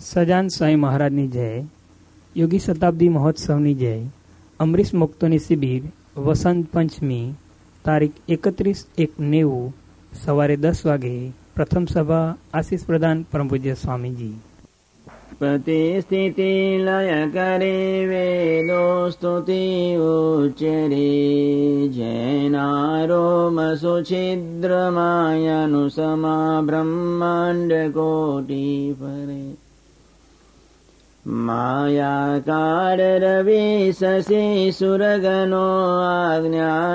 સજાન સ્વામી મહારાજની જય, યોગી શતાબ્દી મહોત્સવની જય, અમરીશ મુક્તોની શિબિર, વસંત પંચમી, તારીખ એકત્રીસ એક નેવું, સવારે દસ વાગે, પ્રથમ સભા, આશીષ પ્રધાન, પરમ પૂજ્ય સ્વામીજી. સ્થિતિ લય કરે, વેદો સ્તુતિ ઉચ્ચરે, જૈનારો મસુછિદ્ર માયાનું સમા બ્રહ્માંડ કોટી ફરે. शशि सुरगनो आज्ञानलोपेक्षणम्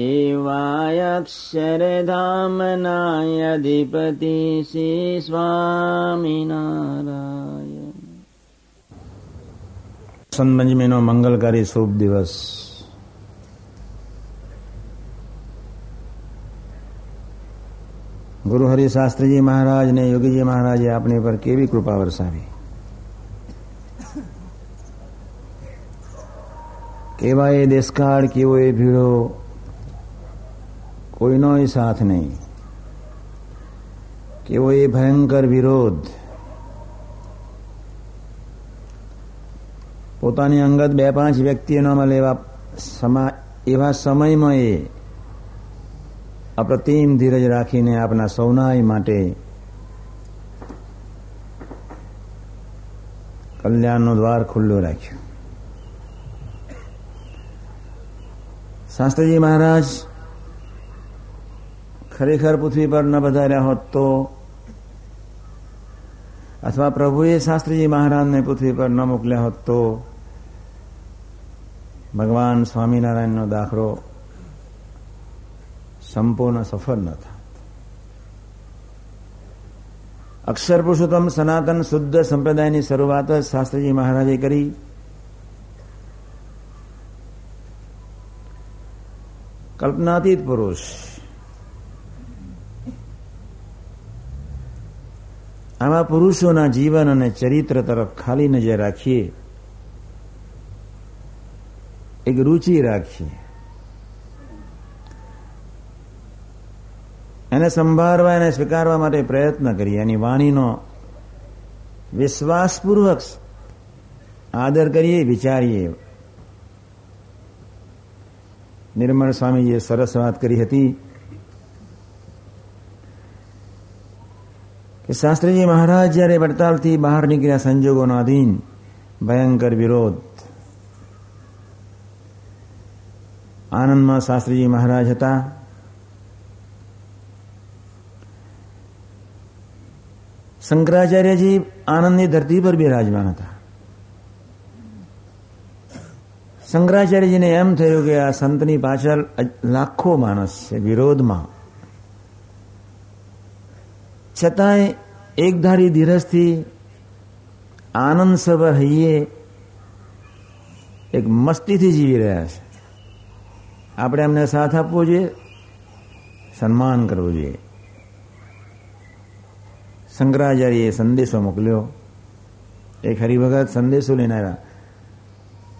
एवायक्षरधामनायधिपति श्री સ્વામિનારાયણ વસંત પંચમીનો મંગલકારી શુભ દિવસ ગુરુ હરિ શાસ્ત્રીજી મહારાજ ને યોગીજી મહારાજે આપણી પર કેવી કૃપા વરસાવી? કેવા એ દેશકાળ કેવો એ ભીડો કોઈનો સાથ નહીં. કેવો એ ભયંકર વિરોધ. પોતાની અંગત બે પાંચ વ્યક્તિઓ લેવા સમા એવા સમયમાં એ અપ્રતિમ ધીરજ રાખીને આપના સૌનાય માટે કલ્યાણનો દ્વાર ખુલ્લો રાખ્યો. શાસ્ત્રીજી મહારાજ, ખરેખર પૃથ્વી પર ન વધાર્યા હોત તો? અથવા પ્રભુએ શાસ્ત્રીજી મહારાજને પૃથ્વી પર ન મોકલ્યા હોત તો? ભગવાન સ્વામિનારાયણનો દાખલો સંપૂર્ણ સફળ ન થાય અક્ષર પુરુષોત્તમ સનાતન શુદ્ધ સંપ્રદાયની શરૂઆત શાસ્ત્રીજી મહારાજે કરી. કલ્પનાતીત પુરુષ. આવા પુરુષોના જીવન અને ચરિત્ર તરફ ખાલી નજર રાખીએ. એક રુચિ રાખીએ. એને સંભાળવા, એને સ્વીકારવા માટે પ્રયત્ન કરીએ. એની વાણીનો વિશ્વાસપૂર્વક આદર કરીએ, વિચારીએ. નિર્મળ સ્વામીજીએ સરસ વાત કરી હતી કે શાસ્ત્રીજી મહારાજ જ્યારે વડતાલથી બહાર નીકળ્યા સંજોગોનો અધીન ભયંકર વિરોધ. આનંદમાં શાસ્ત્રીજી મહારાજ હતા. શંકરાચાર્યજી આનંદની ધરતી પર બિરાજમાન હતા. શંકરાચાર્યજીને એમ થયું કે આ સંતની પાછળ લાખો માણસ છે, વિરોધમાં. છતાંય એકધારી ધીરજથી આનંદ સભર હૈયે એક મસ્તીથી જીવી રહ્યા છે. આપણે એમને સાથ આપવો જોઈએ, સન્માન કરવું જોઈએ. શંકરાચાર્યએ સંદેશો મોકલ્યો. એક હરિભગત સંદેશો લઈને આવ્યા.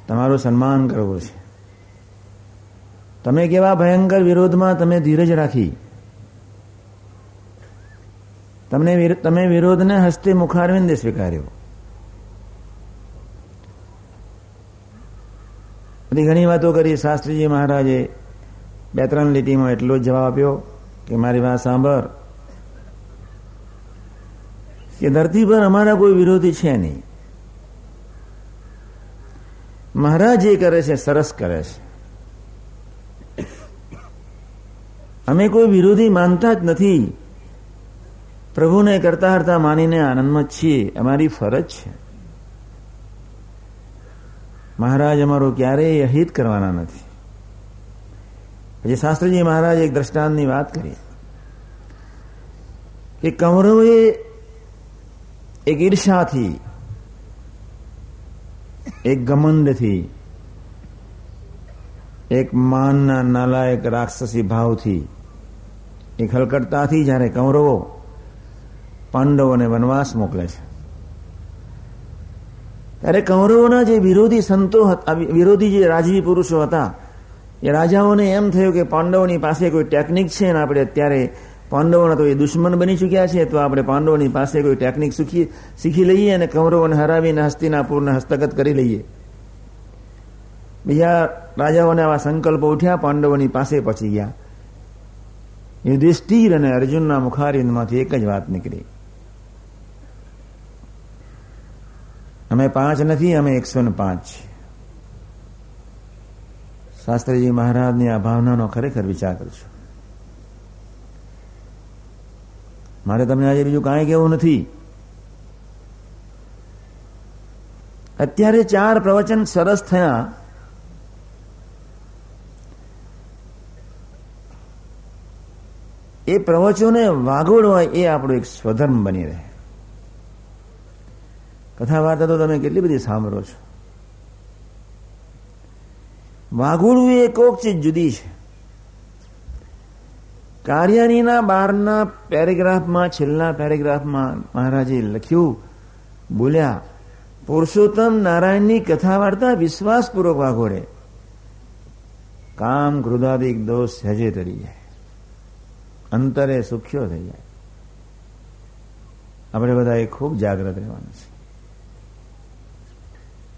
તમારું સન્માન કરવું છે. તમે કેવા ભયંકર વિરોધમાં તમે ધીરજ રાખી. તમને તમે વિરોધને હસ્તે મુખારવિંદે સ્વીકાર્યો. બધી ઘણી વાતો કરી. શાસ્ત્રીજી મહારાજે બે ત્રણ લીટીમાં એટલો જ જવાબ આપ્યો કે મારી વાત સાંભળ. કે ધરતી પર અમારા કોઈ વિરોધી છે નહીં. મહારાજ જે કરે છે, સરસ કરે છે. અમે કોઈ વિરોધી માનતા જ નથી. પ્રભુને કરતા હરતા માનીને આનંદમાં છીએ. અમારી ફરજ છે. મહારાજ અમારું ક્યારેય અહિત કરવાના નથી. પછી શાસ્ત્રીજી મહારાજ એક દ્રષ્ટાંતની વાત કરી કે કૌરવે એક ઈર્ષાથી એક ગમંડથી એક માનના નાલાયક રાક્ષસી ભાવથી એક હલકટતાથી જ્યારે કૌરવો પાંડવોને વનવાસ મોકલે છે ત્યારે કૌરવોના જે વિરોધી સંતો હતા વિરોધી જે રાજવી પુરુષો હતા એ રાજાઓને એમ થયું કે પાંડવોની પાસે કોઈ ટેકનિક છે ને આપણે અત્યારે પાંડવોના તો એ દુશ્મન બની ચૂક્યા છે, તો આપણે પાંડવોની પાસે કોઈ ટેકનિક શીખી શીખી લઈએ અને કૌરવોને હરાવીને હસ્તિનાપુરને હસ્તગત કરી લઈએ. બીજા રાજાઓને આવા સંકલ્પો ઉઠ્યા, પાંડવોની પાસે પહોંચી ગયા. યુધિષ્ઠિર અને અર્જુનના મુખારિંદમાંથી એક જ વાત નીકળી. અમે પાંચ નથી, અમે એકસો ને પાંચ. શાસ્ત્રીજી મહારાજની આ ભાવનાનો ખરેખર વિચાર કરજો મારે તમને આજે બીજું કાંઈ કહેવું નથી. અત્યારે ચાર પ્રવચન સરસ થયા. એ પ્રવચોને વાગોળવા એ આપણો એક સ્વધર્મ બની રહે. કથા વાર્તા તો તમે કેટલી બધી સાંભળો છો. વાગોળવું એ કોક ચીજ જુદી છે. કાર્યાનીના બારના પેરેગ્રાફમાં, છેલ્લા પેરેગ્રાફમાં મહારાજે લખ્યું, બોલ્યા, પુરુષોત્તમ નારાયણની કથા વાર્તા વિશ્વાસપૂર્વક વાઘોડે કામ ક્રોધાદિક દોષ સહેજે તરી જાય. અંતરે સુખ્યો થઈ જાય. આપણે બધાએ ખૂબ જાગ્રત રહેવાનું છે.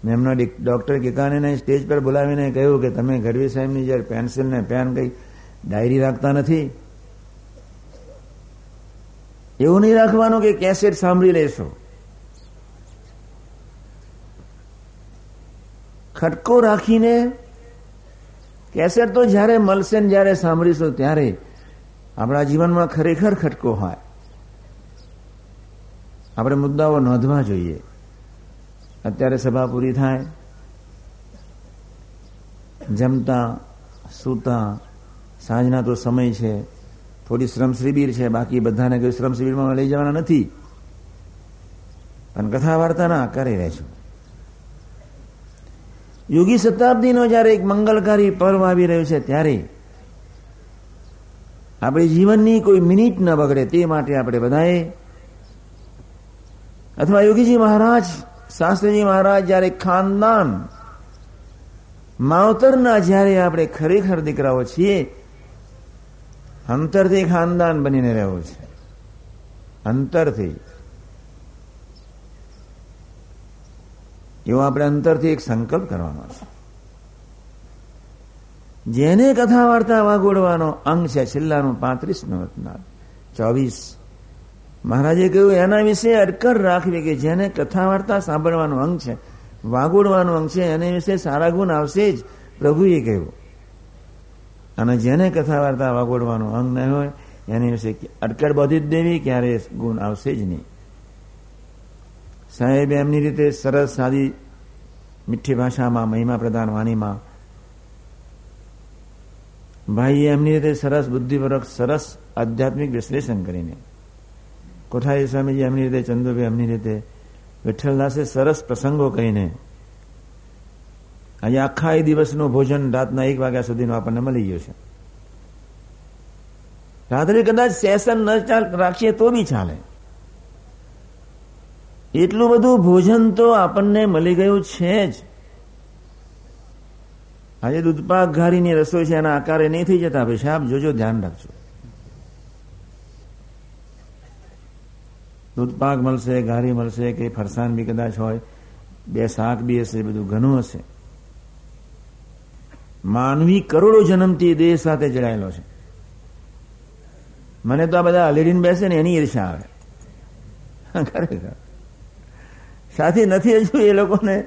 મેં એમના ડોક્ટર કિકાને સ્ટેજ પર બોલાવીને કહ્યું કે તમે ગઢવી સાહેબની જ્યારે પેન્સિલ ને પેન કઈ ડાયરી રાખતા નથી એવું નહીં રાખવાનું કે કેસેટ સાંભળી લેશો. ખટકો રાખીને કેસેટ તો જ્યારે મળશે ને જ્યારે સાંભળીશું ત્યારે આપણા જીવનમાં ખરેખર ખટકો હોય. આપણે મુદ્દાઓ નોંધવા જોઈએ. અત્યારે સભા પૂરી થાય. જમતા, સૂતા, સાંજના તો સમય છે. થોડી શ્રમ શિબિર છે, બાકી બધાને કોઈ શ્રમ શિબિરમાં લઈ જવાના નથી. પણ કથા વાર્તાના કરી રહેશું યોગી શતાબ્દીનો જ્યારે એક મંગલકારી પર્વ આવી રહ્યો છે, ત્યારે આપણે જીવનની કોઈ મિનિટ ન બગડે તે માટે આપણે બધાએ અથવા યોગીજી મહારાજ, શાસ્ત્રીજી મહારાજ જ્યારે ખાનદાન, માવતરના જ્યારે આપણે ખરેખર દીકરાઓ છીએ અંતરથી ખાનદાન બનીને રહેવું છે. અંતરથી. એવો આપણે અંતરથી એક સંકલ્પ કરવાનો છે. જેને કથા વાર્તા વાગોડવાનો અંગ છે, છેલ્લાનું પાંત્રીસ મિનિટના ચોવીસ. મહારાજે કહ્યું, એના વિશે અડકર રાખવી કે જેને કથા વાર્તા સાંભળવાનું અંગ છે વાગોડવાનો અંગ છે, એને વિશે સારા ગુણ આવશે જ. પ્રભુએ કહ્યું અને જેને કથા વાર્તા વાગોડવાનું અંગ ન હોય, એની વિશે અટકળ બધી જ દેવી, ક્યારે ગુણ આવશે જ નહીં. સાહેબ, એમની રીતે સરસ સાદી મીઠી ભાષામાં, મહિમા પ્રધાન વાણીમાં, ભાઈએ એમની રીતે સરસ બુદ્ધિપૂર્વક, સરસ આધ્યાત્મિક વિશ્લેષણ કરીને, કોઠારી સ્વામીજી એમની રીતે, ચંદુભાઈ એમની રીતે વિઠ્ઠલદાસે સરસ પ્રસંગો કહીને આજે આખા એ દિવસનું ભોજન રાતના એક વાગ્યા સુધીનું આપણને મળી ગયું છે. રાત્રે કદાચ સેશન ન રાખીએ તો બી ચાલે. એટલું બધું ભોજન તો આપણને મળી ગયું છે જ. આજે દૂધપાક ઘારીની રસોઈ છે, એના આકારે નહીં થઈ જતા પેશાબ જોજો, ધ્યાન રાખજો. દૂધપાક મળશે, ઘારી મળશે કે ફરસાણ બી કદાચ હોય, બે શાક બી હશે બધું ઘણું હશે. માનવી કરોડો જન્મથી દેહ સાથે જડાયેલો છે. મને તો આ બધા અલેડીને બેસે ને એની ઈર્ષા આવે. ખરેખર. સાથી નથી હજુ એ લોકોને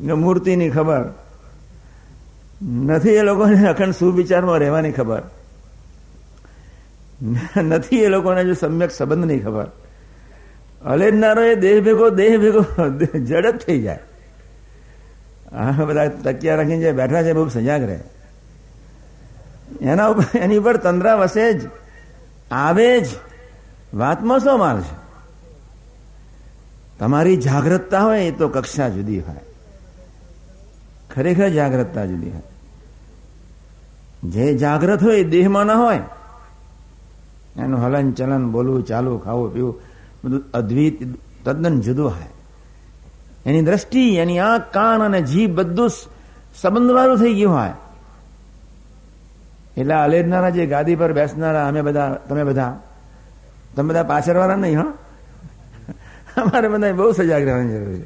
મૂર્તિની ખબર. નથી એ લોકોને અખંડ સુવિચારમાં રહેવાની ખબર. નથી એ લોકોને હજુ સમ્યક સંબંધની ખબર. અલેડનારો એ દેહ ભેગો દેહ ભેગો જડપ થઈ જાય. આ બધા તકિયા રાખીને જે બેઠા છે, બહુ સજાગ રહે. એના ઉપર એની ઉપર તંદ્રા વસે જ, આવે જ, વાતમાં શું માલ છે? તમારી જાગ્રતતા હોય એ તો કક્ષા જુદી હોય. ખરેખર જાગ્રતતા જુદી હોય. જે જાગ્રત હોય દેહમાં ના હોય, એનું હલન ચલન, બોલવું, ચાલવું, ખાવું, પીવું, બધું અદ્વિત, તદ્દન જુદું હોય. એની દ્રષ્ટિ, એની આંખ, કાન અને જીભ બધું સંબંધવાળું થઈ ગયું હોય. એટલે અલેરનારા જે ગાદી પર બેસનારા અમે બધા, તમે બધા તમે બધા પાછળવાળા નહીં, હા. અમારે બધા બહુ સજાગ રહેવાની જરૂર છે.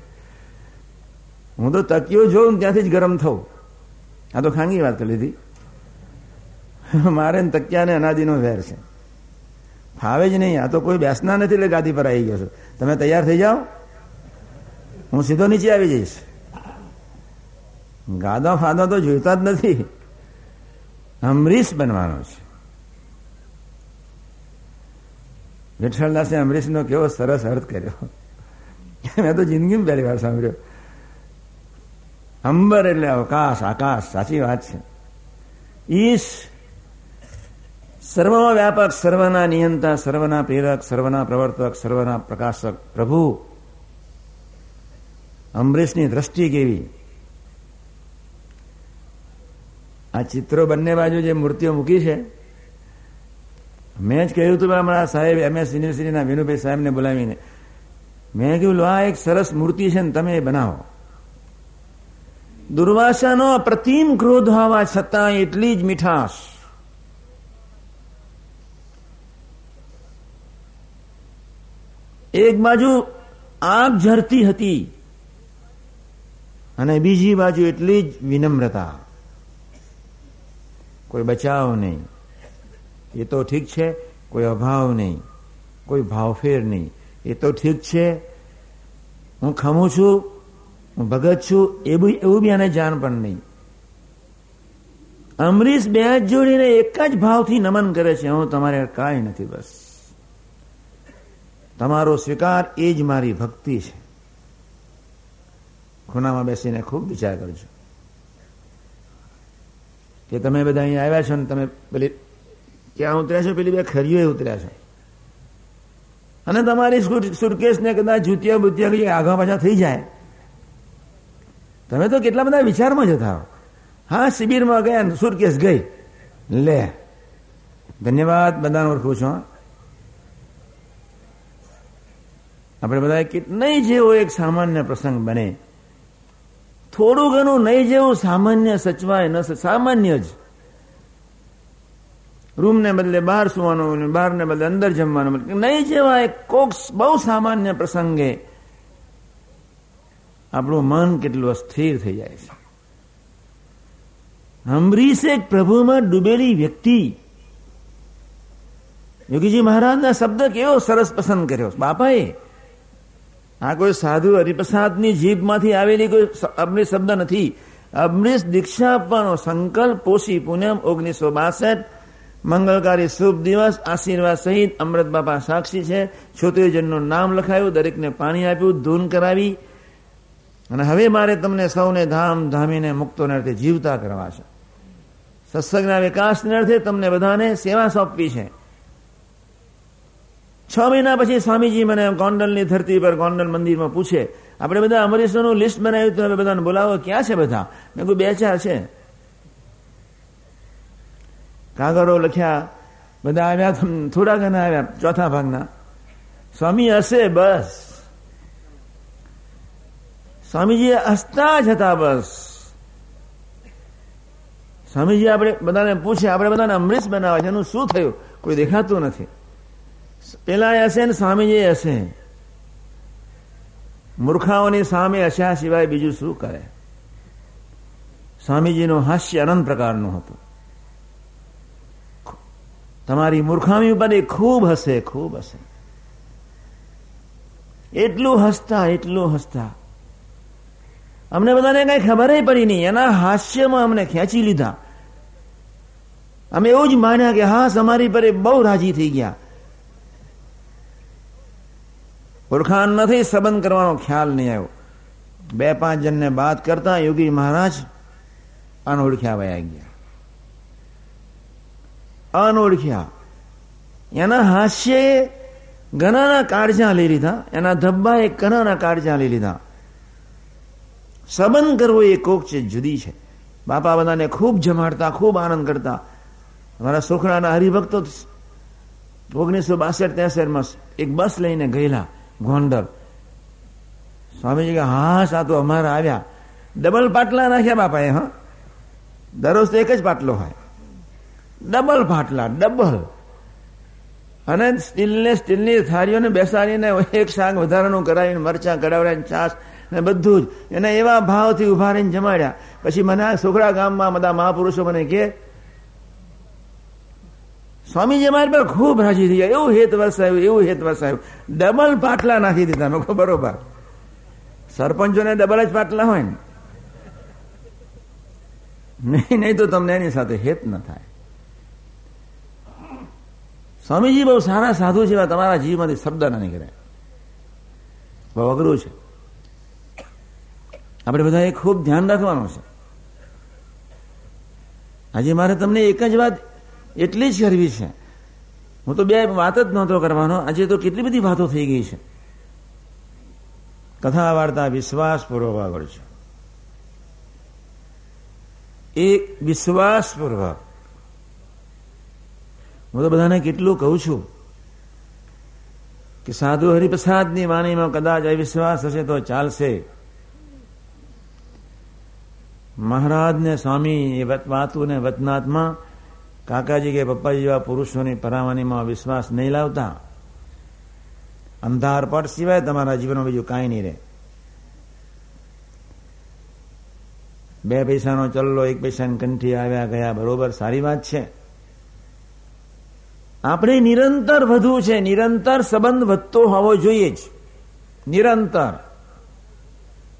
હું તો તકીઓ જોઉં ત્યાંથી જ ગરમ થઉં. આ તો ખાનગી વાત કરી લીધી. મારે ને તકિયાને અનાદિનો વેર છે. ફાવે જ નહીં. આ તો કોઈ બેસના નથી એટલે ગાદી પર આવી ગયો છો. તમે તૈયાર થઈ જાઓ. હું સીધો નીચે આવી જઈશ. ગાદો ફાદો તો જોઈતા જ નથી. અમરીશ બનવાનો છે. વિઠ્ઠલદાસે અમરીશનો કેવો સરસ અર્થ કર્યો. મેં તો જિંદગીમાં પહેલી વાર સાંભળ્યો. અંબર એટલે અવકાશ, આકાશ, સાચી વાત છે. ઈશ સર્વમાં વ્યાપક, સર્વના નિયંતા, સર્વના પ્રેરક, સર્વના પ્રવર્તક, સર્વના પ્રકાશક, પ્રભુ. અમરીશની દ્રષ્ટિ કેવી? આ ચિત્રો બંને બાજુ જે મૂર્તિઓ મૂકી છે, મેં જ કહ્યું હતું અમારા સાહેબ એમએસ યુનિવર્સિટીના વિનુભાઈ સાહેબને બોલાવીને. મેં કહ્યું આ એક સરસ મૂર્તિ છે ને તમે બનાવો. દુર્વાસાનો અપ્રતિમ ક્રોધ હોવા છતાં એટલી જ મીઠાશ. એક બાજુ આગ ઝરતી હતી અને બીજી બાજુ એટલી જ વિનમ્રતા. કોઈ બચાવ નહીં. એ તો ઠીક છે, કોઈ અભાવ નહીં. કોઈ ભાવફેર નહીં. એ તો ઠીક છે, હું ખમું છું, હું ભગત છું એવું એવું બી આને જાણ પણ નહીં. અમરીશ બે હાથ જોડીને એક જ ભાવથી નમન કરે છે, હું તમારે કાંઈ નથી બસ. તમારો સ્વીકાર એ જ મારી ભક્તિ છે. ખૂણામાં બેસીને ખૂબ વિચાર કરજો. કે તમે બધા અહીંયા આવ્યા છો ને તમે પેલી ક્યાં ઉતર્યા છો, પેલી બે ખરીઓ ઉતર્યા છો. અને તમારી સુરકેશને કદાચ જૂતિયા બુતિયા કઈ આગા પાછા થઈ જાય. તમે તો કેટલા બધા વિચારમાં જતા હો. હા, શિબિરમાં ગયા સુરકેશ ગઈ. લે, ધન્યવાદ, બધાને ઓળખું છું આપણે બધા કેટલાય જેવો એક સામાન્ય પ્રસંગ બને. થોડું ઘણું નહીં જેવું સામાન્ય સચવાય ન સામાન્ય જ. રૂમને બદલે બહાર સુવાનું બહારને બદલે અંદર જમવાનું નહીં જેવા એક કોક બહુ સામાન્ય પ્રસંગે આપણું મન કેટલું અસ્થિર થઈ જાય છે. અમરીશ એક પ્રભુમાં ડૂબેલી વ્યક્તિ. યોગીજી મહારાજના શબ્દ કેવો સરસ પસંદ કર્યો. બાપાએ આ કોઈ સાધુ હરિપ્રસાદની જીભમાંથી આવેલી કોઈ અમરીશ શબ્દ નથી. અમરીશ દીક્ષા આપવાનો સંકલ્પ પોષી પૂનમ ઓગણીસો બાસઠ. મંગળકારી શુભ દિવસ, આશીર્વાદ સહિત અમૃત બાપા સાક્ષી છે. છોતેર નામ લખાયું, દરેકને પાણી આપ્યું, ધૂન કરાવી. અને હવે મારે તમને સૌને ધામ ધામીને મુક્તોને અર્થે જીવતા કરવા છે. સત્સંગના વિકાસને અર્થે તમને બધાને સેવા સોંપવી છે. છ મહિના પછી સ્વામીજી મને ગોંડલની ધરતી પર ગોંડલ મંદિરમાં પૂછે, આપણે બધા અમરીશોનું લિસ્ટ બનાવ્યું તો હવે બધાને બોલાવો, ક્યાં છે બધા? મેં કોઈ બે ચાર છે. કાગળો લખ્યા, બધા આવ્યા થોડા ઘણા આવ્યા, ચોથા ભાગના. સ્વામી હશે, બસ. સ્વામીજી હસતા જ હતા, બસ. સ્વામીજી આપણે બધાને પૂછે આપણે બધાને અમરીશ બનાવે છે, એનું શું થયું? કોઈ દેખાતું નથી. પેલા હશે ને સ્વામીજી હશે. મૂર્ખાઓની સામે હસ્યા સિવાય બીજું શું કરે? સ્વામીજીનું હાસ્ય અનંત પ્રકારનું હતું. તમારી મૂર્ખામી ઉપર એ ખૂબ હશે ખૂબ હશે. એટલું હસતા એટલું હસતા. અમને બધાને કઈ ખબર પડી નહીં. એના હાસ્યમાં અમને ખેંચી લીધા. અમે એવું જ માન્યા કે હા અમારી પર બહુ રાજી થઈ ગયા. ઓળખાણ નથી સંબંધ કરવાનો ખ્યાલ નહીં આવ્યો. બે પાંચ જણને વાત કરતા યોગી મહારાજ અનોળખ્યા વયા ગયા. અનોળખ્યા. એના હાસ્યએ ઘણાના કાળજા લઈ લીધા. એના ધબ્બાએ ઘણાના કાળજા લઈ લીધા. સંબંધ કરવો એ કોક છે, જુદી છે. બાપા બધાને ખૂબ જમાડતા, ખૂબ આનંદ કરતા. અમારા સુખડાના હરિભક્તો ઓગણીસો બાસઠ ત્રેસઠમાં એક બસ લઈને ગયેલા. ગોંડલ. સ્વામીજી કે, હા સા અમારા આવ્યા. ડબલ પાટલા નાખ્યા બાપાએ, હા. દરરોજ એક જ પાટલો હોય. ડબલ પાટલા, ડબલ. અને સ્ટીલને સ્ટીલની થાળીઓને બેસાડીને એક શાક વધારાનું કરાવીને મરચાં કડાવડાવીને છાશ ને બધું જ. એને એવા ભાવથી ઊભા રહીને જમાડ્યા. પછી મને આ છોકરા ગામમાં બધા મહાપુરુષો મને કે સ્વામીજી મારી પર ખૂબ રાજી થઈ ગયા એવું હેત વરસાયું એવું હેત વરસાયું ડબલ પાટલા નાખી દીધા, મેં બરોબર. સરપંચોને ડબલ જ પાટલા હોય ને. નહીં નહીં તો તમને એની સાથે હેત ન થાય. સ્વામીજી બહુ સારા સાધુ છે તમારા જીવમાંથી શબ્દ ના નીકળે. બહુ અઘરું છે. આપણે બધાએ ખૂબ ધ્યાન રાખવાનું છે. આજે મારે તમને એક જ વાત એટલી જ કરવી છે. હું તો બે વાત જ નહોતો કરવાનો, આજે તો કેટલી બધી વાતો થઈ ગઈ છે. કથા વાર્તા વિશ્વાસપૂર્વક આગળ છે. એ વિશ્વાસપૂર્વક. હું તો બધાને કેટલું કહું છું કે સાધુ હરિપ્રસાદની વાણીમાં કદાચ અવિશ્વાસ હશે તો ચાલશે. મહારાજ ને સ્વામી એ વાતુ ને વતનાથમાં કાકાજી કે પપ્પાજી જેવા પુરુષોની પરાવાનીમાં વિશ્વાસ નહીં લાવતા. અંધારપટ સિવાય તમારા જીવનમાં બીજું કાંઈ નહીં રહે. બે પૈસાનો ચલ્લો એક પૈસાની કંઠી આવ્યા ગયા, બરોબર, સારી વાત છે. આપણે નિરંતર વધુ છે, નિરંતર સંબંધ વધતો હોવો જોઈએ જ. નિરંતર.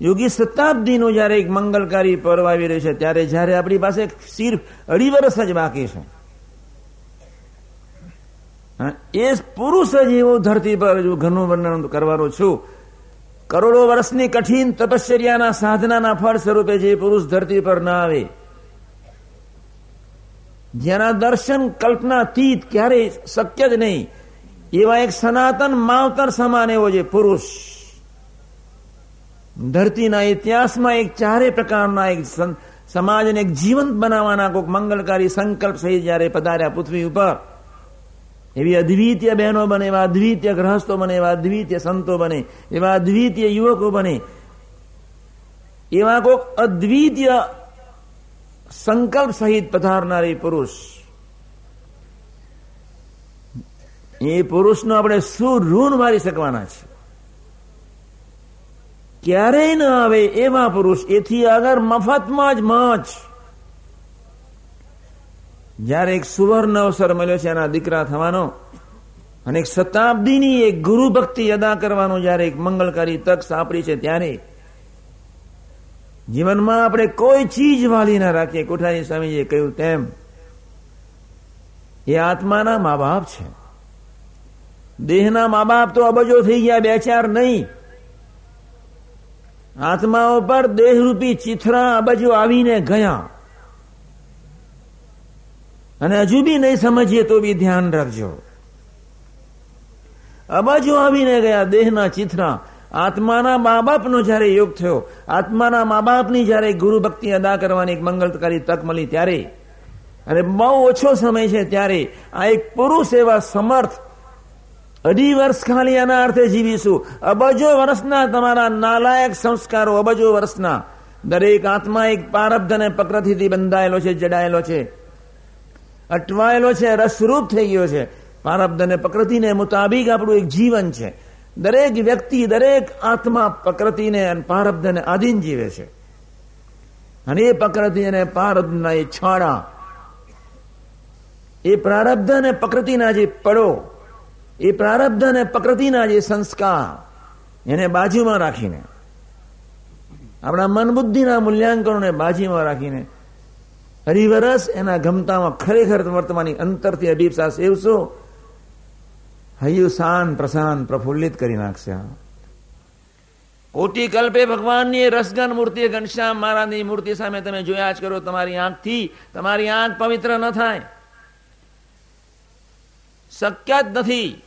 યોગી શતાબ્દીનું જ્યારે એક મંગલકારી પર્વ આવી રહ્યું છે, ત્યારે જ્યારે આપણી પાસે સિર્ફ અઢી વર્ષ જ બાકી છે. એ પુરુષ જ એવો ધરતી પર ઘરનું વર્ણન કરવાનો છું. કરોડો વર્ષની કઠિન તપશ્ચર્યાના સાધનાના ફળ સ્વરૂપે જે પુરુષ ધરતી પર ના આવે, જેના દર્શન કલ્પના તીત ક્યારેય શક્ય જ નહીં, એવા એક સનાતન માવતર સમાન એવો જે પુરુષ. ધરતીના ઇતિહાસમાં એક ચારે પ્રકારના એક સમાજને એક જીવંત બનાવવાના કોઈક મંગલકારી સંકલ્પ સહિત જયારે પધાર્યા પૃથ્વી ઉપર એવી અદ્વિતીય બહેનો બને, એવા અદ્વિતીય ગ્રહસ્થો બને, એવા અદ્વિતીય સંતો બને, એવા અદ્વિતીય યુવકો બને. એવા કોઈક અદ્વિતીય સંકલ્પ સહિત પધારનારી પુરુષ. એ પુરુષનો આપણે શું ઋણ મારી શકવાના છે. ક્યારેય ન આવે એવા પુરુષ. એથી આગળ મફતમાં જ મોજ. જ્યારે એક સુવર્ણ અવસર મળ્યો છે એના દીકરા થવાનો, અને એક શતાબ્દીની એક ગુરુ ભક્તિ અદા કરવાનો જ્યારે એક મંગળકારી તક સાંપડી છે ત્યારે, જીવનમાં આપણે કોઈ ચીજ વાલી ના રાખીએ. કોઠારી સ્વામીજીએ કહ્યું તેમ, એ આત્માના મા બાપ છે. દેહના મા બાપ તો અબજો થઈ ગયા, બે ચાર નહીં. આત્માઓ પર દેહરૂપી ચિથરા અબજો આવીને ગયા. અને હજુ બી નહીં સમજીએ તો બી ધ્યાન રાખજો. અબાજુ આવીને ગયા, દેહના ચિથરા. આત્માના મા બાપનો જ્યારે યોગ થયો, આત્માના મા બાપની જ્યારે ગુરુ ભક્તિ અદા કરવાની એક મંગલકારી તક મળી ત્યારે, અને બહુ ઓછો સમય છે ત્યારે આ એક પુરુષ એવા સમર્થ, અઢી વર્ષ ખાલી આના અર્થે જીવીશું. અબજો વર્ષના તમારા નાલાયક સંસ્કારો, અબજો વર્ષના. દરેક આત્મા એક પારબ્ધ અને પ્રકૃતિથી બંધાયેલો છે, જડાયેલો છે. અટવાયેલો છે, રસરૂપ થઈ ગયો છે. પારબ્ધ અને પ્રકૃતિને મુતાબિક આપણું એક જીવન છે. દરેક વ્યક્તિ, દરેક આત્મા પ્રકૃતિને અને પ્રારબ્ધને આધીન જીવે છે. અને એ પ્રકૃતિ અને પારબ્ધના એ છાડા, એ પ્રારબ્ધ અને પ્રકૃતિના જે પડો, એ પ્રારબ્ધ અને પ્રકૃતિના જે સંસ્કાર, એને બાજુમાં રાખીને, આપણા મન બુદ્ધિના મૂલ્યાંકનોને બાજુમાં રાખીને હરિવરસ, એના ગમતામાં ખરેખર વર્તમાની અંતરથી અભિપ્સા સેવશો હૈયું શાન પ્રશાન પ્રફુલ્લિત કરી નાખશે કોટી કલ્પે ભગવાનની રસગન મૂર્તિ ઘનશ્યામ મહારાજની મૂર્તિ સામે તમે જોયા જ કરો, તમારી આંખથી તમારી આંખ પવિત્ર ન થાય. શક્ય જ નથી.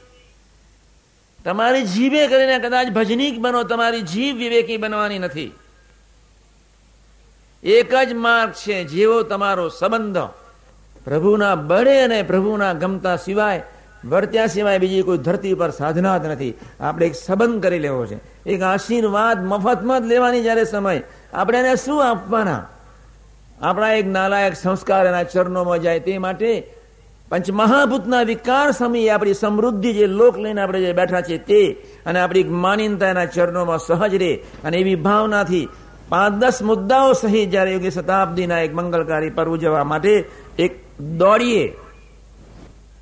તમારી જીભે કરીને કદાચ ભજનીક બનો, તમારી જીભ વિવેકી બનવાની નથી. એક જ માર્ગ છે, જેવો તમારો સંબંધ. પ્રભુના બળે અને પ્રભુના ગમતા સિવાય, વર્ત્યા સિવાય બીજી કોઈ ધરતી પર સાધના જ નથી. આપણે એક સંબંધ કરી લેવો છે. એક આશીર્વાદ મફતમાં જ લેવાની જ્યારે સમય, આપણે એને શું આપવાના? આપણા એક નાલાયક સંસ્કાર એના ચરણોમાં જાય તે માટે પંચમહાભૂતના વિકાર સમયે આપણી સમૃદ્ધિ જે લોક લઈને આપણે જે બેઠા છે તે, અને આપણી માનીનતા એના ચરણોમાં સહજ રહે, અને એવી ભાવનાથી પાંચ દસ મુદ્દાઓ સહિત જ્યારે યોગી શતાબ્દીના એક મંગલકારી પર ઉજવવા માટે એક દોડીએ.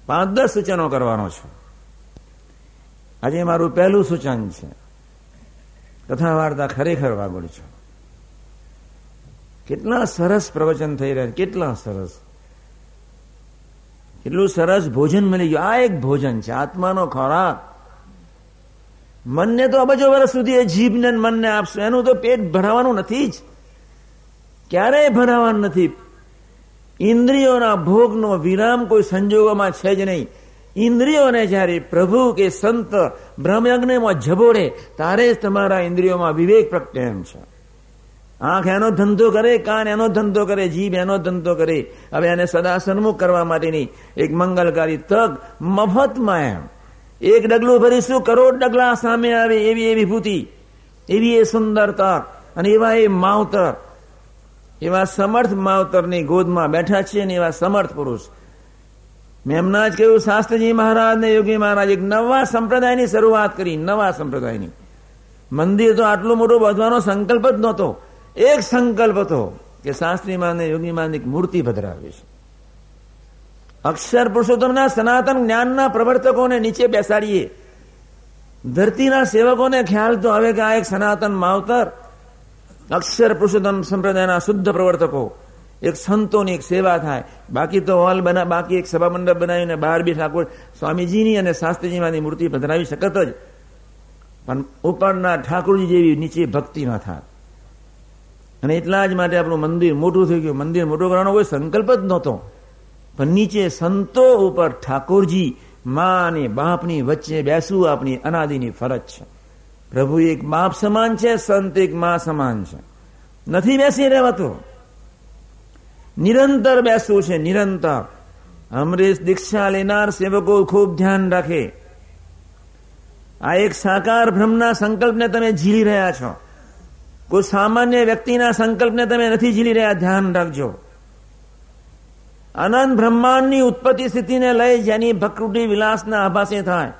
પાંચ દસ સૂચનો કરવાનો છું. આજે મારું પહેલું સૂચન છે. કથા વાર્તા ખરેખર વાગોળ છો. કેટલા સરસ પ્રવચન થઈ રહ્યા કેટલા સરસ. કેટલું સરસ ભોજન મળી ગયું. આ એક ભોજન છે, આત્માનો ખોરાક. મનને તો અબજો વર્ષ સુધી એ જીભને મનને આપશું. એનું તો પેટ ભરાવાનું નથી જ. ક્યારેય ભરાવાનું નથી. ઇન્દ્રિયોના ભોગનો વિરામ કોઈ સંજોગોમાં છે જ નહીં. ઇન્દ્રિયોને જ્યારે પ્રભુ કે સંત બ્રહ્મયજ્ઞમાં જબોડે તારે જ તમારા ઇન્દ્રિયોમાં વિવેક પ્રગટે છે. આંખ એનો ધંધો કરે, કાન એનો ધંધો કરે, જીભ એનો ધંધો કરે. હવે એને સદા સન્મુખ કરવા માટેની એક મંગલકારી તક મફતમાં એમ. એક ડગલું ભરીશું, કરોડ ડગલા સામે આવે એવી એ વિભૂતિ એવી એ સુંદરતા અને એવા એ માવતર, એવા સમર્થ માવતરની ગોદમાં બેઠા છે અને એવા સમર્થ પુરુષ. મેં એમના જ કહ્યું, શાસ્ત્રીજી મહારાજ ને યોગી મહારાજ, એક નવા સંપ્રદાયની શરૂઆત કરી, નવા સંપ્રદાયની. મંદિર તો આટલું મોટું બધવાનો સંકલ્પ જ નહોતો. એક સંકલ્પ હતો કે શાસ્ત્રી માને યોગી એક મૂર્તિ પધરાવી છે અક્ષર પુરુષોત્તમના સનાતન જ્ઞાનના પ્રવર્તકોને નીચે બેસાડીએ. ધરતીના સેવકોને ખ્યાલ તો હવે કે આ એક સનાતન માવતર, અક્ષર પુરુષોત્તમ સંપ્રદાયના શુદ્ધ પ્રવર્તકો, એક સંતોની એક સેવા થાય. બાકી તો હોલ બના, બાકી એક સભા મંડપ બનાવીને બહાર બી ઠાકોર સ્વામીજીની અને શાસ્ત્રીજીમાંની મૂર્તિ પધરાવી શકત જ. પણ ઉપરના ઠાકોરજી જેવી નીચે ભક્તિ ન થાય. અને એટલા જ માટે આપણું મંદિર મોટું થઈ ગયું મંદિર મોટું કરવાનો કોઈ સંકલ્પ જ નહોતો. પણ નીચે સંતો ઉપર ઠાકોરજી મા અને બાપની વચ્ચે બેસવું આપણી અનાદિની ફરજ છે. પ્રભુ એક બાપ સમાન છે, સંત એક મા સમાન છે. નથી બેસી રહેવાતું. નિરંતર બેસવું છે, નિરંતર. અમરેશ દીક્ષા લેનાર સેવકો ખૂબ ધ્યાન રાખે. આ એક સાકાર ભ્રમના સંકલ્પને તમે ઝીલી રહ્યા છો. કોઈ સામાન્ય વ્યક્તિના સંકલ્પને તમે નથી ઝીલી રહ્યા, ધ્યાન રાખજો. અનંત બ્રહ્માંડની ઉત્પત્તિ સ્થિતિને લઈ જેની ભકૃતિ વિલાસના આભાસે થાય.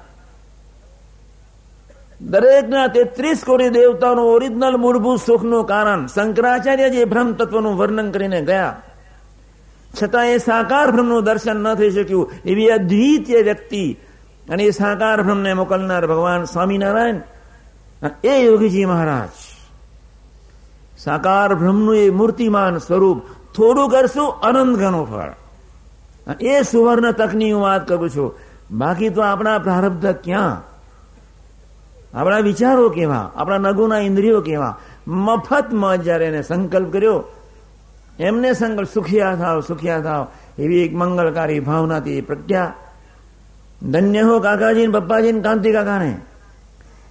દરેકના તેત્રીસ કોટી દેવતાનું ઓરિજિનલ મૂળભૂત સુખનું કારણ શંકરાચાર્ય જે ભ્રમ તત્વનું વર્ણન કરીને ગયા. છતાં એ સાકાર ભ્રમનું દર્શન ન થઈ શક્યું. એવી અદ્વિતીય વ્યક્તિ અને એ સાકાર ભ્રમને મોકલનાર ભગવાન સ્વામિનારાયણ. એ યોગીજી મહારાજ. સાકાર ભ્રમનું એ મૂર્તિમાન સ્વરૂપ થોડું કરશું, અનંત ઘણું ફળ. એ સુવર્ણ તકની હું વાત કરું છું. બાકી તો આપણા પ્રારબ્ધ ક્યાં? આપણા વિચારો કેવા? આપણા નગુના ઇન્દ્રિયો કેવા? મફતમાં જ્યારે એને સંકલ્પ કર્યો, એમને સંકલ્પ, સુખિયા થાવ સુખિયા થાવ, એવી એક મંગલકારી ભાવનાથી પ્રજ્ઞા ધન્ય હો કાકાજી પપ્પાજી ને કાંતિ કાકાને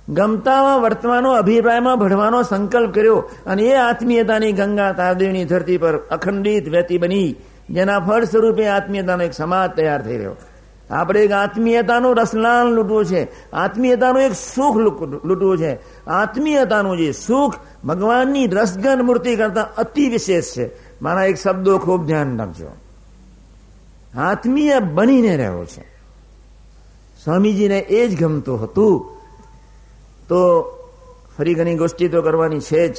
ગમતામાં વર્તવાનો અભિપ્રાયમાં ભળવાનો સંકલ્પ કર્યો અને એ આત્મીયતાની ગંગા તારદેવની ધરતી પર અખંડિત વ્યતી બની, જેના ફળ સ્વરૂપે આત્મીયતાનો એક સમાજ તૈયાર થઈ રહ્યો. આપણે એક આત્મીયતાનું રસલાન લૂંટવું છે. આત્મીયતાનું એક સુખ લૂંટવું છે. આત્મીયતાનું જે સુખ ભગવાનની રસગન મૂર્તિ કરતા અતિ વિશેષ છે. મારા એક શબ્દો ખૂબ ધ્યાન રાખજો. આત્મીય બનીને રહ્યો છે. સ્વામીજીને એ જ ગમતું હતું તો ફરી ઘણી ગોષ્ઠી તો કરવાની છે જ.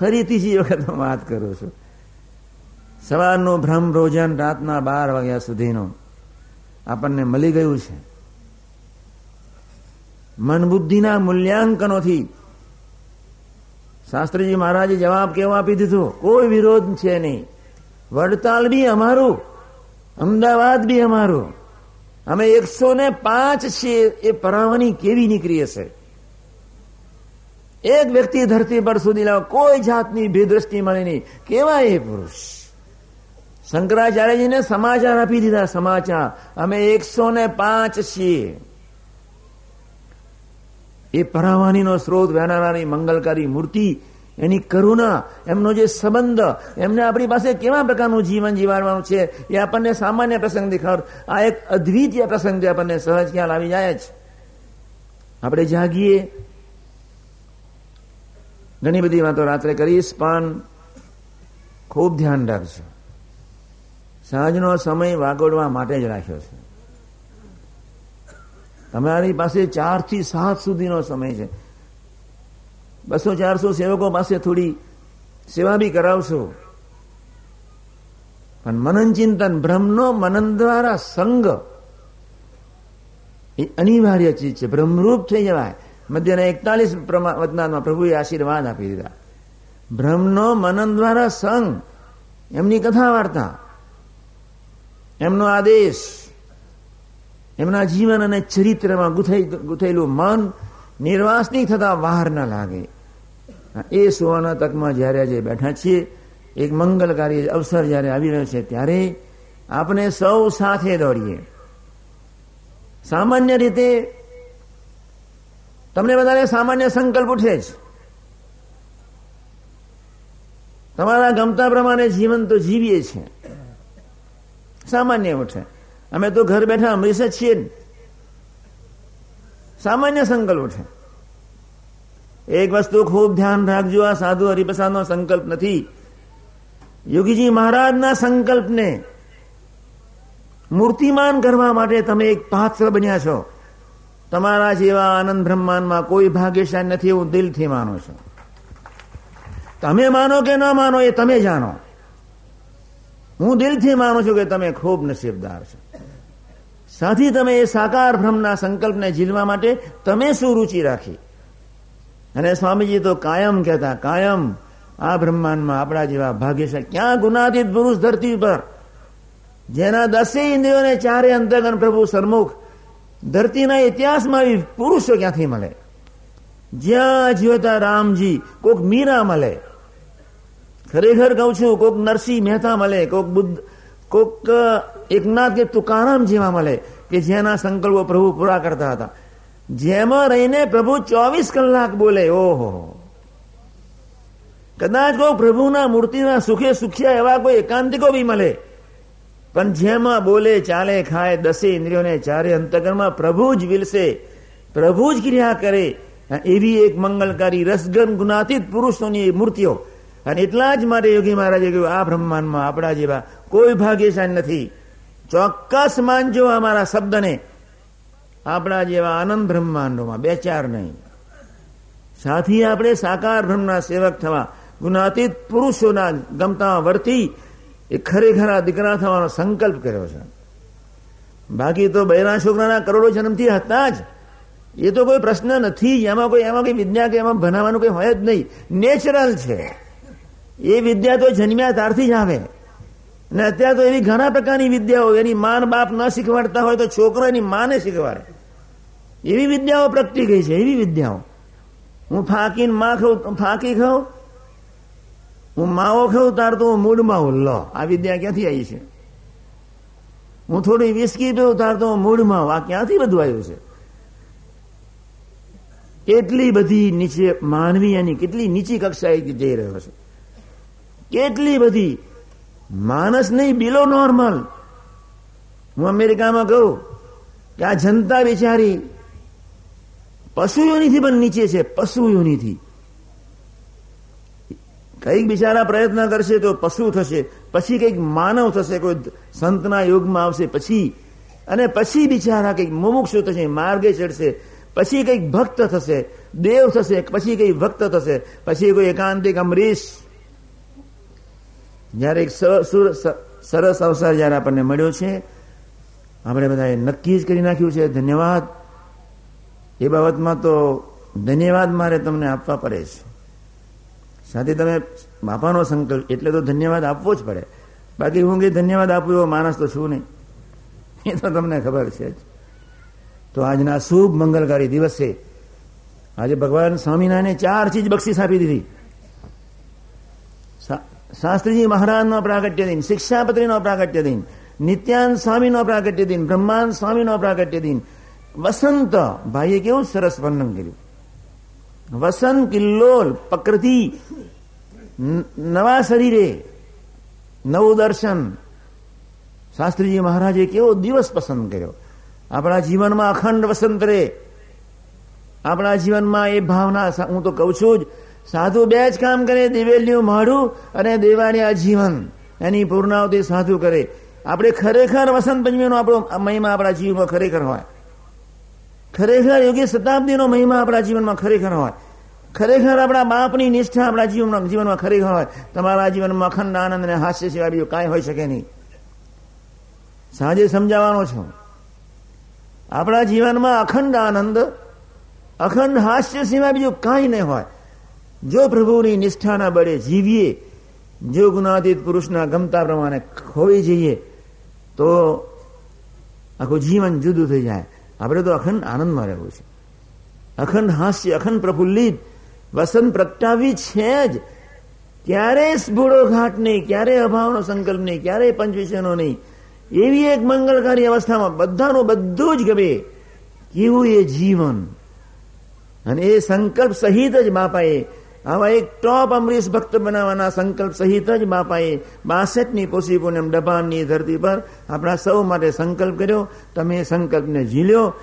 ફરી ત્રીજી વખત હું વાત કરું છું. સવારનું ભ્રમ ભોજન, રાતના બાર વાગ્યા સુધીનું આપણને મળી ગયું છે. મન બુદ્ધિના મૂલ્યાંકનોથી શાસ્ત્રીજી મહારાજે જવાબ કેવો આપી દીધો? કોઈ વિરોધ છે નહીં. વડતાલ બી અમારું, અમદાવાદ બી અમારું. અમે એકસો ને પાંચ છીએ, એ પરાવાની કેવી નીકળી હશે? એક વ્યક્તિ ધરતી પર સુધી લાવ, કોઈ જાતની ભેદ્રષ્ટિ મળે નહીં. કેવા એ પુરુષ? શંકરાચાર્યજીને સમાચાર આપી દીધા, સમાચાર. અમે એકસો ને પાંચ છીએ. એ પરાવાનીનો સ્ત્રોત વહેનારાની મંગલકારી મૂર્તિ, એની કરુણા, એમનો જે સંબંધ, એમને આપણી પાસે કેવા પ્રકારનું જીવન જીવાડવાનું છે, એ આપણને સામાન્ય પ્રસંગ દેખાડ. આ એક અદ્વિતીય પ્રસંગ જે આપણને સહજ ખ્યાલ આવી જાય જ. આપણે જાગીએ ઘણી બધી વાતો રાત્રે કરીશ, પણ ખૂબ ધ્યાન રાખજો. સાંજનો સમય વાગોડવા માટે જ રાખ્યો છે. તમારી પાસે ચારથી સાત સુધીનો સમય છે. બસો ચારસો સેવકો પાસે થોડી સેવા બી કરાવશો. પણ મનન ચિંતન, બ્રહ્મનો મનન દ્વારા સંગ એ અનિવાર્ય ચીજ છે. બ્રહ્મરૂપ થઈ જવાય. મધ્યના એકતાલીસ વતનામાં પ્રભુએ આશીર્વાદ આપી દીધા. બ્રહ્મનો મનન દ્વારા સંગ, એમની કથા વાર્તા એમનો આદેશ, એમના જીવન અને ચરિત્રમાં ગુથેલું મન નિર્વાસની થતા બહાર ના લાગે. એ સુવાના તકમાં જ્યારે આજે બેઠા છીએ, એક મંગલકારી અવસર જ્યારે આવી રહ્યો છે, ત્યારે આપણે સૌ સાથે દોડીએ. સામાન્ય રીતે તમને બધાને સામાન્ય સંકલ્પ ઉઠે જ. તમારા ગમતા પ્રમાણે જીવન તો જીવીએ છીએ. સામાન્ય ઉઠે. અમે તો ઘર બેઠા અમરીશ જ. છીએ સામાન્ય સંકલ્પ ઉઠે. એક વસ્તુ ખૂબ ધ્યાન રાખજો, આ સાધુ હરિપ્રસાદનો સંકલ્પ નથી. યોગીજી મહારાજના સંકલ્પને મૂર્તિમાન કરવા માટે તમે એક પાત્ર બન્યા છો. તમારા જેવા આનંદ બ્રહ્માંડમાં કોઈ ભાગ્યશાળી નથી એવું દિલથી માનું છું. તમે માનો કે ન માનો એ તમે જાણો. હું દિલથી માનું છું કે તમે ખૂબ નસીબદાર છો. સાથી, તમે એ સાકાર ભ્રમના સંકલ્પને ઝીલવા માટે તમે શું રુચિ રાખી. અને સ્વામીજી તો કાયમ કહેતા, કાયમ આ બ્રહ્માંડમાં આપણા જેવા ભાગ્યશાળી, ક્યાં ગુનાતીત પુરુષ ધરતી પર જેના દસે ઇન્દ્રિયોને ચારે અંતર્ગત પ્રભુ સન્મુખ ધરતીના ઇતિહાસમાં પુરુષો ક્યાંથી મળે? જ્યાં જીવતા રામજી કોક મીરા મળે. ખરેખર કહું છું, કોક નરસિંહ મહેતા મળે, કોક બુદ્ધ, કોક એકનાથ કે તુકારામ જેવા મળે કે જેના સંકલ્પો પ્રભુ પૂરા કરતા હતા. જેમાં રહીને પ્રભુ ચોવીસ કલાક બોલે, ઓહો. કદાચ કોઈ પ્રભુના મૂર્તિના સુખે સુખ્યા એવા કોઈ એકાંતિકો બી મળે. પણ જેમાં બોલે, ચાલે, ખાય, દસે ઇન્દ્રિયોને ચારે અંતકરમાં પ્રભુ જ વિલસે, પ્રભુ જ ક્રિયા કરે. એવી એક મંગલકારી રસગન ગુનાતીત પુરુષોની મૂર્તિઓ. અને એટલા જ માટે યોગી મહારાજે કહ્યું, આ બ્રહ્માંડમાં આપણા જેવા કોઈ ભાગ્યશાળી નથી. ચોક્કસ માનજો અમારા શબ્દને. આપણા જેવા આનંદ બ્રહ્માંડોમાં બે ચાર નહીં. સાથી આપણે સાકાર બ્રહ્મના સેવક થવા ગુનાતીત પુરુષોના ગમતા વર્તી એ ખરેખર આ દીકરા થવાનો સંકલ્પ કર્યો છે. બાકી તો બૈરા છોકરાના કરોડો જન્મથી હતા જ. એ તો કોઈ પ્રશ્ન નથી. એમાં કોઈ એમાં કોઈ વિદ્યા કે એમાં ભણાવવાનું કોઈ હોય જ નહીં. નેચરલ છે. એ વિદ્યા તો જન્મ્યા ત્યારથી જ આવે. અને અત્યારે તો એવી ઘણા પ્રકારની વિદ્યાઓ, એની માન બાપ ન શીખવાડતા હોય તો છોકરો એની માને શીખવાડે. એવી વિદ્યાઓ પ્રગટી ગઈ છે. એવી વિદ્યાઓ. હું ફાંકીને માં ખાઉં ફાંકી ખાઉં હું માવો ખાઉં, તાર તો મૂડમાં હું. લો, આ વિદ્યા ક્યાંથી આવી છે? હું થોડી વિસ્કી પીઉં, તાર તો મૂડમાં આ ક્યાંથી બધું આવ્યું છે? કેટલી બધી નીચે માનવી એની કેટલી નીચી કક્ષાએ જઈ રહ્યો છે. કેટલી બધી માણસ નહીં બિલો નોર્મલ હું અમેરિકામાં કહું કે આ જનતા બિચારી યોનીથી પણ નીચે છે પશુ યોનિથી કંઈક બિચારા પ્રયત્ન કરશે તો પશુ થશે, પછી કંઈક માનવ થશે, કોઈ સંતના યોગમાં આવશે, પછી. અને પછી બિચારા કંઈક મુમુક્ષુ થશે, માર્ગે ચડશે, પછી કંઈક ભક્ત થશે, દેવ થશે, પછી કંઈક ભક્ત થશે, પછી કોઈ એકાંતિક અમરીશ. જ્યારે એક સરસ અવસર જ્યારે આપણને મળ્યો છે, આપણે બધાએ નક્કી જ કરી નાખ્યું છે, ધન્યવાદ. એ બાબતમાં તો ધન્યવાદ મારે તમને આપવા પડે છે. સાથે તમે બાપાનો સંકલ્પ, એટલે તો ધન્યવાદ આપવો જ પડે. બાકી હું કે ધન્યવાદ આપું એવો માણસ તો શું નહીં. એ તો તમને ખબર છે જ. તો આજના શુભ મંગલકારી દિવસે આજે ભગવાન સ્વામિનારાયણે ચાર ચીજ બક્ષિસ આપી દીધી. શાસ્ત્રીજી મહારાજનો પ્રાગટ્ય દિન, શિક્ષાપત્રીનો પ્રાગટ્ય દિન, નિત્યાન સ્વામીનો પ્રાગટ્ય દિન, બ્રહ્માંડ સ્વામીનો પ્રાગટ્ય દિન. વસંત ભાઈએ કેવું સરસ વર્ણન કર્યું. વસંત કિલ્લોલ પ્રકૃતિ નવા શરીરે. નવું દર્શન. શાસ્ત્રીજી મહારાજે કેવો દિવસ પસંદ કર્યો. આપણા જીવનમાં અખંડ વસંત રહે આપણા જીવનમાં એ ભાવના હું તો કહું છું જ, સાધુ બે જ કામ કરે દિવેલિયું માળું અને દેવાની જીવન એની પૂર્ણાવતી સાધુ કરે. આપણે ખરેખર વસંત પંચમીનો આપણો મહિમા આપણા જીવનમાં ખરેખર હોય. ખરેખર યોગી શતાબ્દીનો મહિમા આપણા જીવનમાં ખરેખર હોય. ખરેખર આપણા બાપની નિષ્ઠા આપણા જીવનમાં જીવનમાં ખરેખર હોય. તમારા જીવનમાં અખંડ આનંદ અને હાસ્ય સિવાય બીજું કાંઈ હોઈ શકે નહીં. સાંજે સમજાવવાનો છું. આપણા જીવનમાં અખંડ આનંદ, અખંડ હાસ્ય સિવાય બીજું કાંઈ નહીં હોય. જો પ્રભુની નિષ્ઠાના બળે જીવીએ, જો ગુણાતીત પુરુષના ગમતા પ્રમાણે ખોવી જઈએ, તો આખું જીવન જુદું થઈ જાય. આપણે તો અખંડ આનંદમાં રહેવું છે અખંડ હાસ્ય અખંડ પ્રફુલ્લિત વસંત પ્રગટાવી છે જ ક્યારેય સ્ફૂળો ઘાટ નહીં ક્યારેય અભાવનો સંકલ્પ નહીં ક્યારેય પંચવિષયનો નહીં એવી એક મંગળકારી અવસ્થામાં બધાનું બધું જ ગમે કેવું એ જીવન અને એ સંકલ્પ સહિત જ બાપાએ આવા એક ટોપ અમરીશ ભક્ત બનાવવાના સંકલ્પ સહિત જ બાપાએ બાસઠની પોસી પૂનમ ડબાણની ધરતી પર આપણા સૌ માટે સંકલ્પ કર્યો. તમે સંકલ્પને ઝીલ્યો.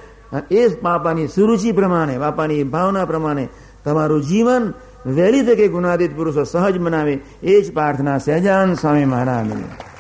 એ જ બાપાની સુરુચિ પ્રમાણે, બાપાની ભાવના પ્રમાણે તમારું જીવન વહેલી તકે ગુનાદિત પુરુષો સહજ બનાવે એ જ પ્રાર્થના સહેજાન સ્વામી મહારાજની.